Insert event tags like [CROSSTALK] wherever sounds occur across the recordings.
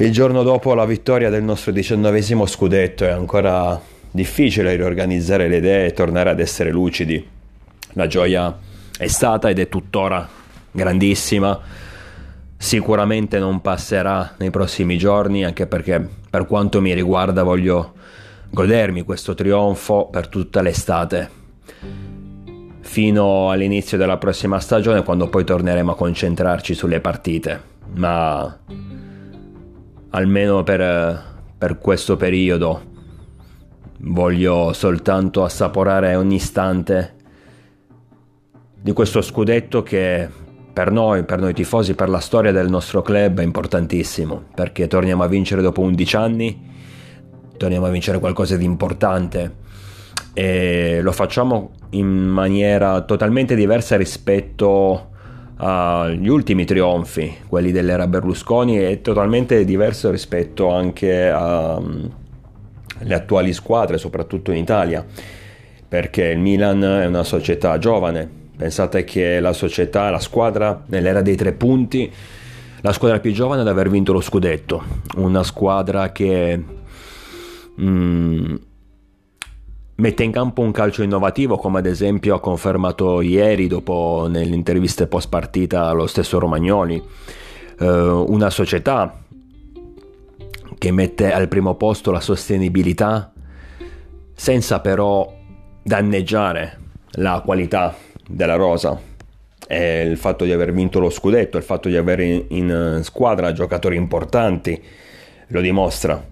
Il giorno dopo la vittoria del nostro diciannovesimo scudetto è ancora difficile riorganizzare le idee e tornare ad essere lucidi. La gioia è stata ed è tuttora grandissima. Sicuramente non passerà nei prossimi giorni, anche perché per quanto mi riguarda voglio godermi questo trionfo per tutta l'estate, fino all'inizio della prossima stagione, quando poi torneremo a concentrarci sulle partite. Ma almeno per, per questo periodo. Voglio soltanto assaporare ogni istante di questo scudetto che per noi, per noi tifosi, per la storia del nostro club è importantissimo, perché torniamo a vincere dopo 11 anni, torniamo a vincere qualcosa di importante e lo facciamo in maniera totalmente diversa rispetto agli ultimi trionfi, quelli dell'era Berlusconi, è totalmente diverso rispetto anche alle attuali squadre, soprattutto in Italia, perché il Milan è una società giovane. Pensate che la società, la squadra nell'era dei tre punti, la squadra più giovane ad aver vinto lo scudetto, una squadra che mm, mette in campo un calcio innovativo come ad esempio ha confermato ieri dopo nelle interviste post partita lo stesso Romagnoli. Eh, una società che mette al primo posto la sostenibilità senza però danneggiare la qualità della rosa. E il fatto di aver vinto lo scudetto il fatto di avere in, in squadra giocatori importanti lo dimostra.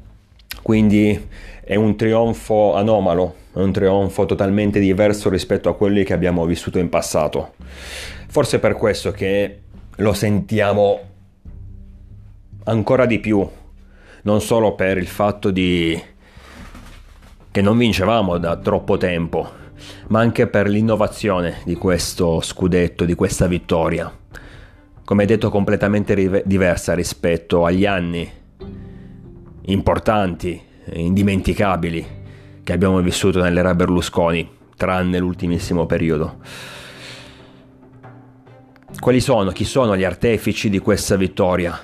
Quindi è un trionfo anomalo un trionfo totalmente diverso rispetto a quelli che abbiamo vissuto in passato. Forse per questo che lo sentiamo ancora di più, non solo per il fatto di che non vincevamo da troppo tempo, ma anche per l'innovazione di questo scudetto, di questa vittoria. Come detto, completamente diversa rispetto agli anni importanti, indimenticabili che abbiamo vissuto nell'era Berlusconi, tranne l'ultimissimo periodo. Quali sono, chi sono gli artefici di questa vittoria?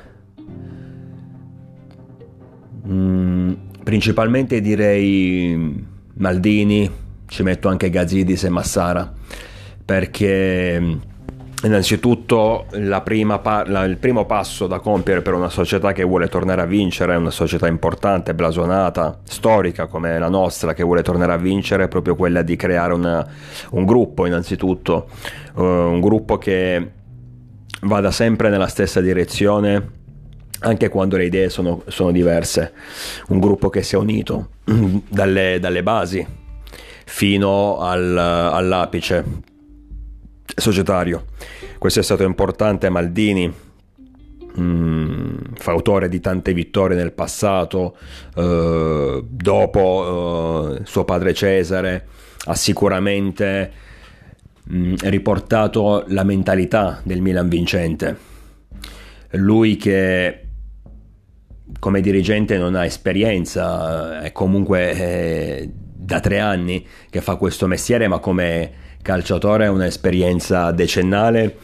Mm, principalmente direi Maldini, ci metto anche Gazidis e Massara, perché Innanzitutto pa- la, il primo passo da compiere per una società che vuole tornare a vincere, una società importante, blasonata, storica come la nostra, che vuole tornare a vincere, è proprio quella di creare una, un gruppo innanzitutto, uh, un gruppo che vada sempre nella stessa direzione anche quando le idee sono, sono diverse, un gruppo che sia unito [CLEARS THROAT] dalle, dalle basi fino al, all'apice societario. Questo è stato importante, Maldini, mm, fautore di tante vittorie nel passato, eh, dopo eh, suo padre Cesare, ha sicuramente mm, riportato la mentalità del Milan vincente. Lui che come dirigente non ha esperienza, è comunque eh, da tre anni che fa questo mestiere, ma come calciatore ha un'esperienza decennale,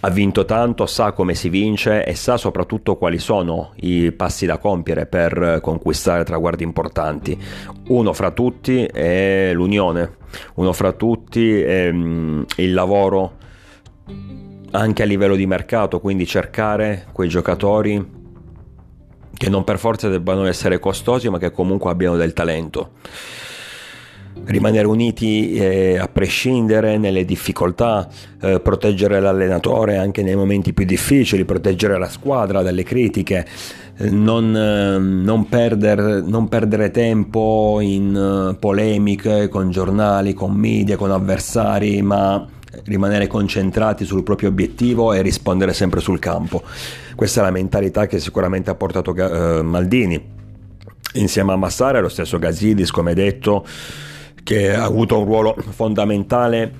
ha vinto tanto, sa come si vince e sa soprattutto quali sono i passi da compiere per conquistare traguardi importanti. Uno fra tutti è l'unione, uno fra tutti è mm, il lavoro anche a livello di mercato, quindi cercare quei giocatori che non per forza debbano essere costosi, ma che comunque abbiano del talento rimanere uniti eh, a prescindere nelle difficoltà, eh, proteggere l'allenatore anche nei momenti più difficili, proteggere la squadra dalle critiche, eh, non, eh, non, perder, non, perdere tempo in eh, polemiche con giornali, con media, con avversari, ma rimanere concentrati sul proprio obiettivo e rispondere sempre sul campo. Questa è la mentalità che sicuramente ha portato eh, Maldini. Insieme a Massara e lo stesso Gazidis, come detto, che ha avuto un ruolo fondamentale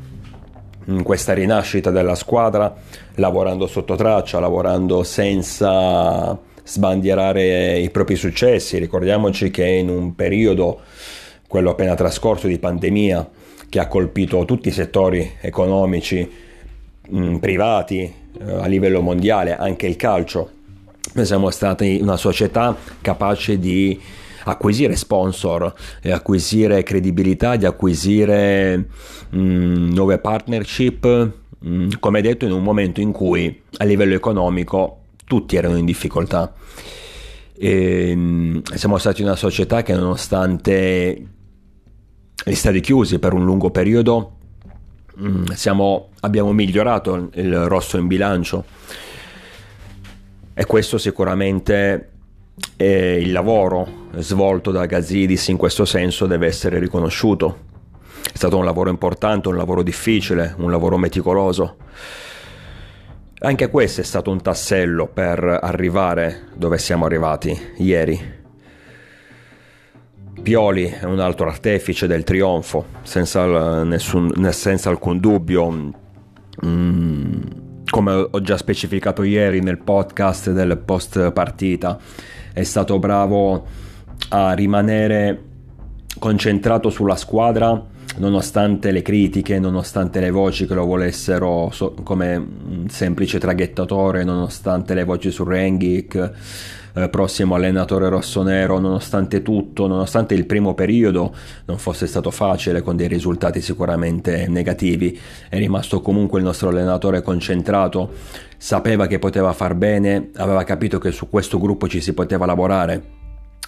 in questa rinascita della squadra, lavorando sotto traccia, lavorando senza sbandierare i propri successi. Ricordiamoci che in un periodo, quello appena trascorso di pandemia, che ha colpito tutti i settori economici mh, privati eh, a livello mondiale, anche il calcio, noi siamo stati una società capace di acquisire sponsor, e acquisire credibilità, di acquisire mh, mm, nuove partnership, mh, mm, come detto in un momento in cui a livello economico tutti erano in difficoltà. E, mh, mm, siamo stati una società che nonostante gli stati chiusi per un lungo periodo siamo, abbiamo migliorato il rosso in bilancio e questo sicuramente è il lavoro svolto da Gazidis in questo senso deve essere riconosciuto. È stato un lavoro importante, un lavoro difficile, un lavoro meticoloso. Anche questo è stato un tassello per arrivare dove siamo arrivati ieri. Pioli è un altro artefice del trionfo, senza, nessun, senza alcun dubbio. Mm come ho già specificato ieri nel podcast del post partita, è stato bravo a rimanere concentrato sulla squadra nonostante le critiche, nonostante le voci che lo volessero so- come un semplice traghettatore, nonostante le voci su Rengik, eh, prossimo allenatore rossonero, nonostante tutto, nonostante il primo periodo non fosse stato facile con dei risultati sicuramente negativi, è rimasto comunque il nostro allenatore concentrato, sapeva che poteva far bene, aveva capito che su questo gruppo ci si poteva lavorare,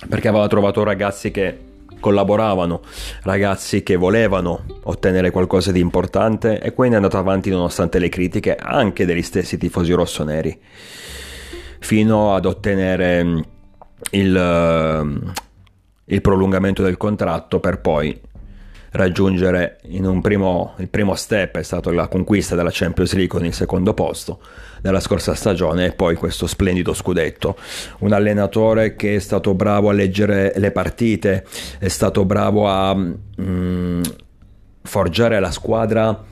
perché aveva trovato ragazzi che collaboravano, ragazzi che volevano ottenere qualcosa di importante e quindi è andato avanti nonostante le critiche anche degli stessi tifosi rossoneri fino ad ottenere mm, il, mm, il prolungamento del contratto per poi raggiungere in un primo, il primo step è stata la conquista della Champions League con il secondo posto della scorsa stagione e poi questo splendido scudetto. Un allenatore che è stato bravo a leggere le partite, è stato bravo a mm, forgiare la squadra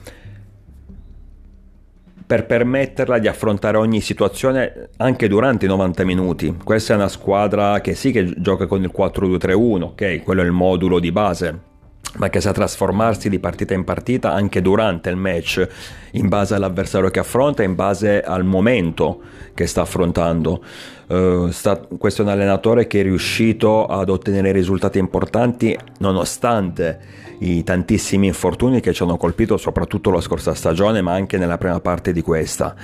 per permetterla di affrontare ogni situazione anche durante i 90 minuti. Questa è una squadra che sì che gioca con il 4-2-3-1, ok, quello è il modulo di base, ma che sa trasformarsi di partita in partita anche durante il match, in base all'avversario che affronta, in base al momento che sta affrontando. Uh, sta, questo è un allenatore che è riuscito ad ottenere risultati importanti nonostante i tantissimi infortuni che ci hanno colpito soprattutto la scorsa stagione ma anche nella prima parte di questa.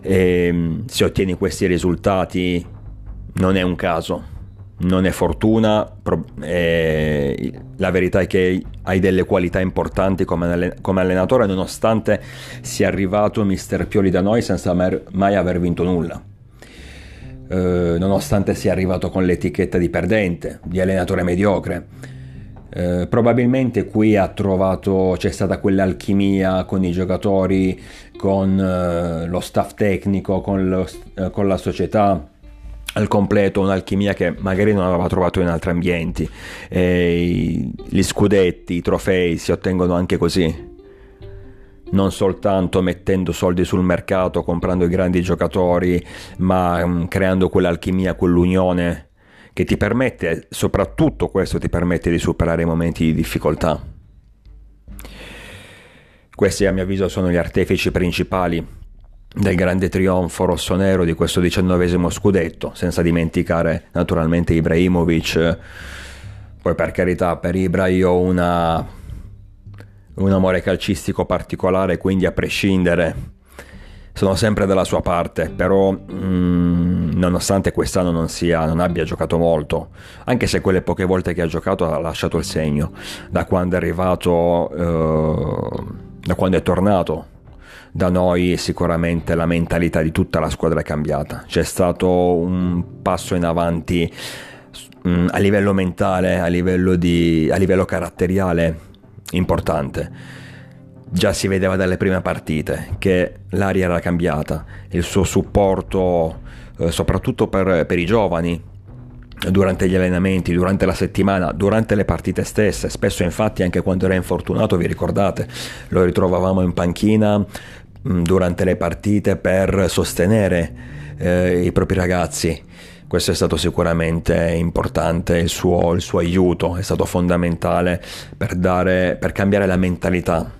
E, ehm, se ottieni questi risultati non è un caso non è fortuna, eh, la verità è che hai delle qualità importanti come, allenatore nonostante sia arrivato Mister Pioli da noi senza mai aver vinto nulla. Eh, nonostante sia arrivato con l'etichetta di perdente, di allenatore mediocre. Eh, probabilmente qui ha trovato, c'è stata quell'alchimia con i giocatori, con eh, lo staff tecnico, con, lo, eh, con la società al completo un'alchimia che magari non aveva trovato in altri ambienti. E gli scudetti, i trofei si ottengono anche così. Non soltanto mettendo soldi sul mercato, comprando i grandi giocatori, ma um, creando quell'alchimia, quell'unione che ti permette, soprattutto questo ti permette di superare i momenti di difficoltà. Questi a mio avviso sono gli artefici principali del grande trionfo rossonero di questo diciannovesimo scudetto, senza dimenticare naturalmente Ibrahimovic. Poi per carità, per Ibra io ho un amore calcistico particolare, quindi a prescindere sono sempre dalla sua parte, però mm, nonostante quest'anno non, sia, non abbia giocato molto, anche se quelle poche volte che ha giocato ha lasciato il segno, da quando è arrivato, eh, da quando è tornato da noi sicuramente la mentalità di tutta la squadra è cambiata. C'è stato un passo in avanti mm, a livello mentale, a livello, di, a livello caratteriale importante. Già si vedeva dalle prime partite che l'aria era cambiata, il suo supporto eh, soprattutto per, per i giovani durante gli allenamenti, durante la settimana, durante le partite stesse, spesso infatti anche quando era infortunato, vi ricordate, lo ritrovavamo in panchina Mm, durante le partite per sostenere eh, i propri ragazzi. Questo è stato sicuramente importante, il suo, il suo aiuto è stato fondamentale per, dare, per cambiare la mentalità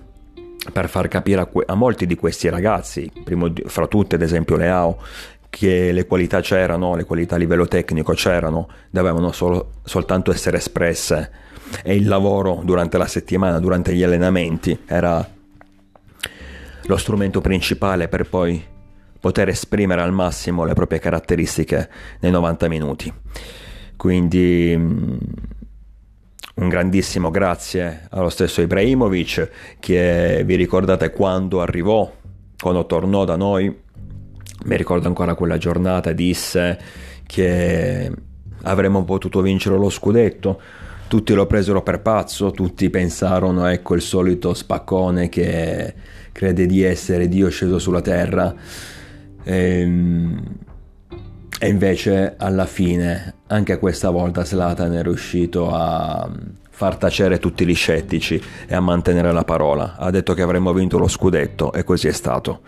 per far capire a, que- a, molti di questi ragazzi, primo di- fra tutti ad esempio Leao, che le qualità c'erano, le qualità a livello tecnico c'erano, dovevano solo, soltanto essere espresse e il lavoro durante la settimana, durante gli allenamenti era lo strumento principale per poi poter esprimere al massimo le proprie caratteristiche nei 90 minuti. Quindi un grandissimo grazie allo stesso Ibrahimovic che vi ricordate quando arrivò, quando tornò da noi, mi ricordo ancora quella giornata, disse che avremmo potuto vincere lo scudetto. Tutti lo presero per pazzo, tutti pensarono, ecco il solito spaccone che crede di essere Dio sceso sulla terra. Ehm, e invece alla fine, anche questa volta Slatan è riuscito a far tacere tutti gli scettici e a mantenere la parola. Ha detto che avremmo vinto lo scudetto e così è stato.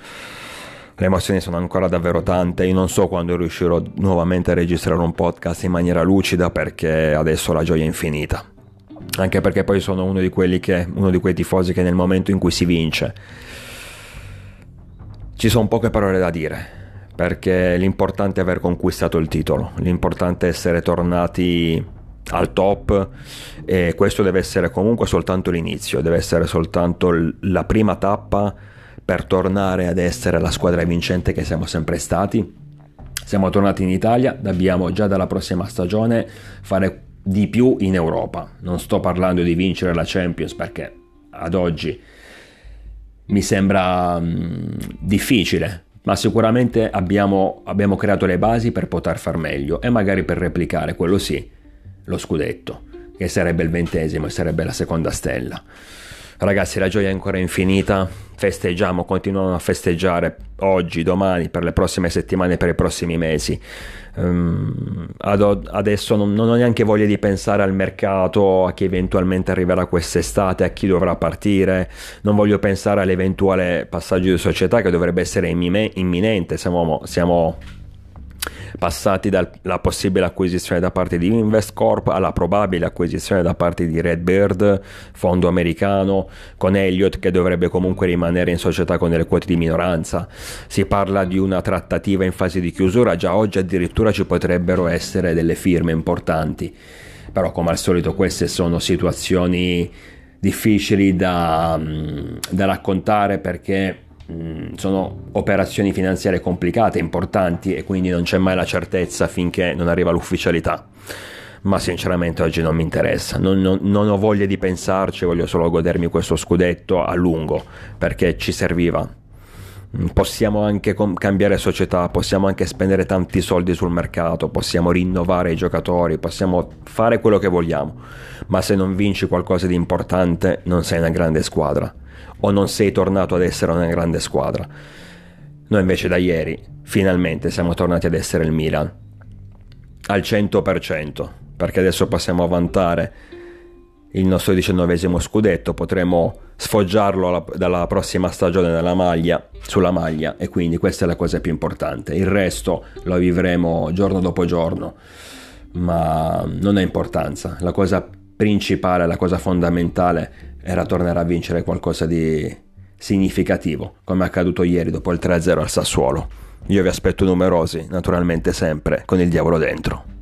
Le emozioni sono ancora davvero tante, io non so quando riuscirò nuovamente a registrare un podcast in maniera lucida perché adesso la gioia è infinita. Anche perché poi sono uno di, che, uno di quei tifosi che nel momento in cui si vince ci sono poche parole da dire, perché l'importante è aver conquistato il titolo, l'importante è essere tornati al top e questo deve essere comunque soltanto l'inizio, deve essere soltanto la prima tappa per tornare ad essere la squadra vincente che siamo sempre stati. Siamo tornati in Italia, dobbiamo già dalla prossima stagione fare di più in Europa. Non sto parlando di vincere la Champions perché ad oggi mi sembra mh, difficile, ma sicuramente abbiamo, abbiamo creato le basi per poter far meglio e magari per replicare, quello sì, lo scudetto, che sarebbe il ventesimo e sarebbe la seconda stella. Ragazzi, la gioia è ancora infinita, festeggiamo, continuiamo a festeggiare oggi, domani, per le prossime settimane, per i prossimi mesi. Um, ad, adesso non, non, ho neanche voglia di pensare al mercato, a chi eventualmente arriverà quest'estate, a chi dovrà partire, non voglio pensare all'eventuale passaggio di società che dovrebbe essere imminente, siamo, siamo passati dalla possibile acquisizione da parte di Investcorp alla probabile acquisizione da parte di Redbird, fondo americano, con Elliott che dovrebbe comunque rimanere in società con delle quote di minoranza. Si parla di una trattativa in fase di chiusura, già oggi addirittura ci potrebbero essere delle firme importanti, però come al solito queste sono situazioni difficili da, mm, da raccontare perché Mm, sono operazioni finanziarie complicate, importanti e quindi non c'è mai la certezza finché non arriva l'ufficialità. Ma sinceramente oggi non mi interessa, non, non, non ho voglia di pensarci, voglio solo godermi questo scudetto a lungo perché ci serviva. Mm, possiamo anche cambiare società, possiamo anche spendere tanti soldi sul mercato, possiamo rinnovare i giocatori, possiamo fare quello che vogliamo, ma se non vinci qualcosa di importante non sei una grande squadra o non sei tornato ad essere una grande squadra. Noi invece da ieri finalmente siamo tornati ad essere il Milan al 100%, perché adesso possiamo vantare il nostro diciannovesimo scudetto, potremo sfoggiarlo alla, dalla prossima stagione maglia, sulla maglia e quindi questa è la cosa più importante. Il resto lo vivremo giorno dopo giorno, ma non ha importanza. La cosa principale, la cosa fondamentale era tornare a vincere qualcosa di significativo, come è accaduto ieri dopo il 3-0 al Sassuolo. Io vi aspetto numerosi, naturalmente sempre, con il diavolo dentro.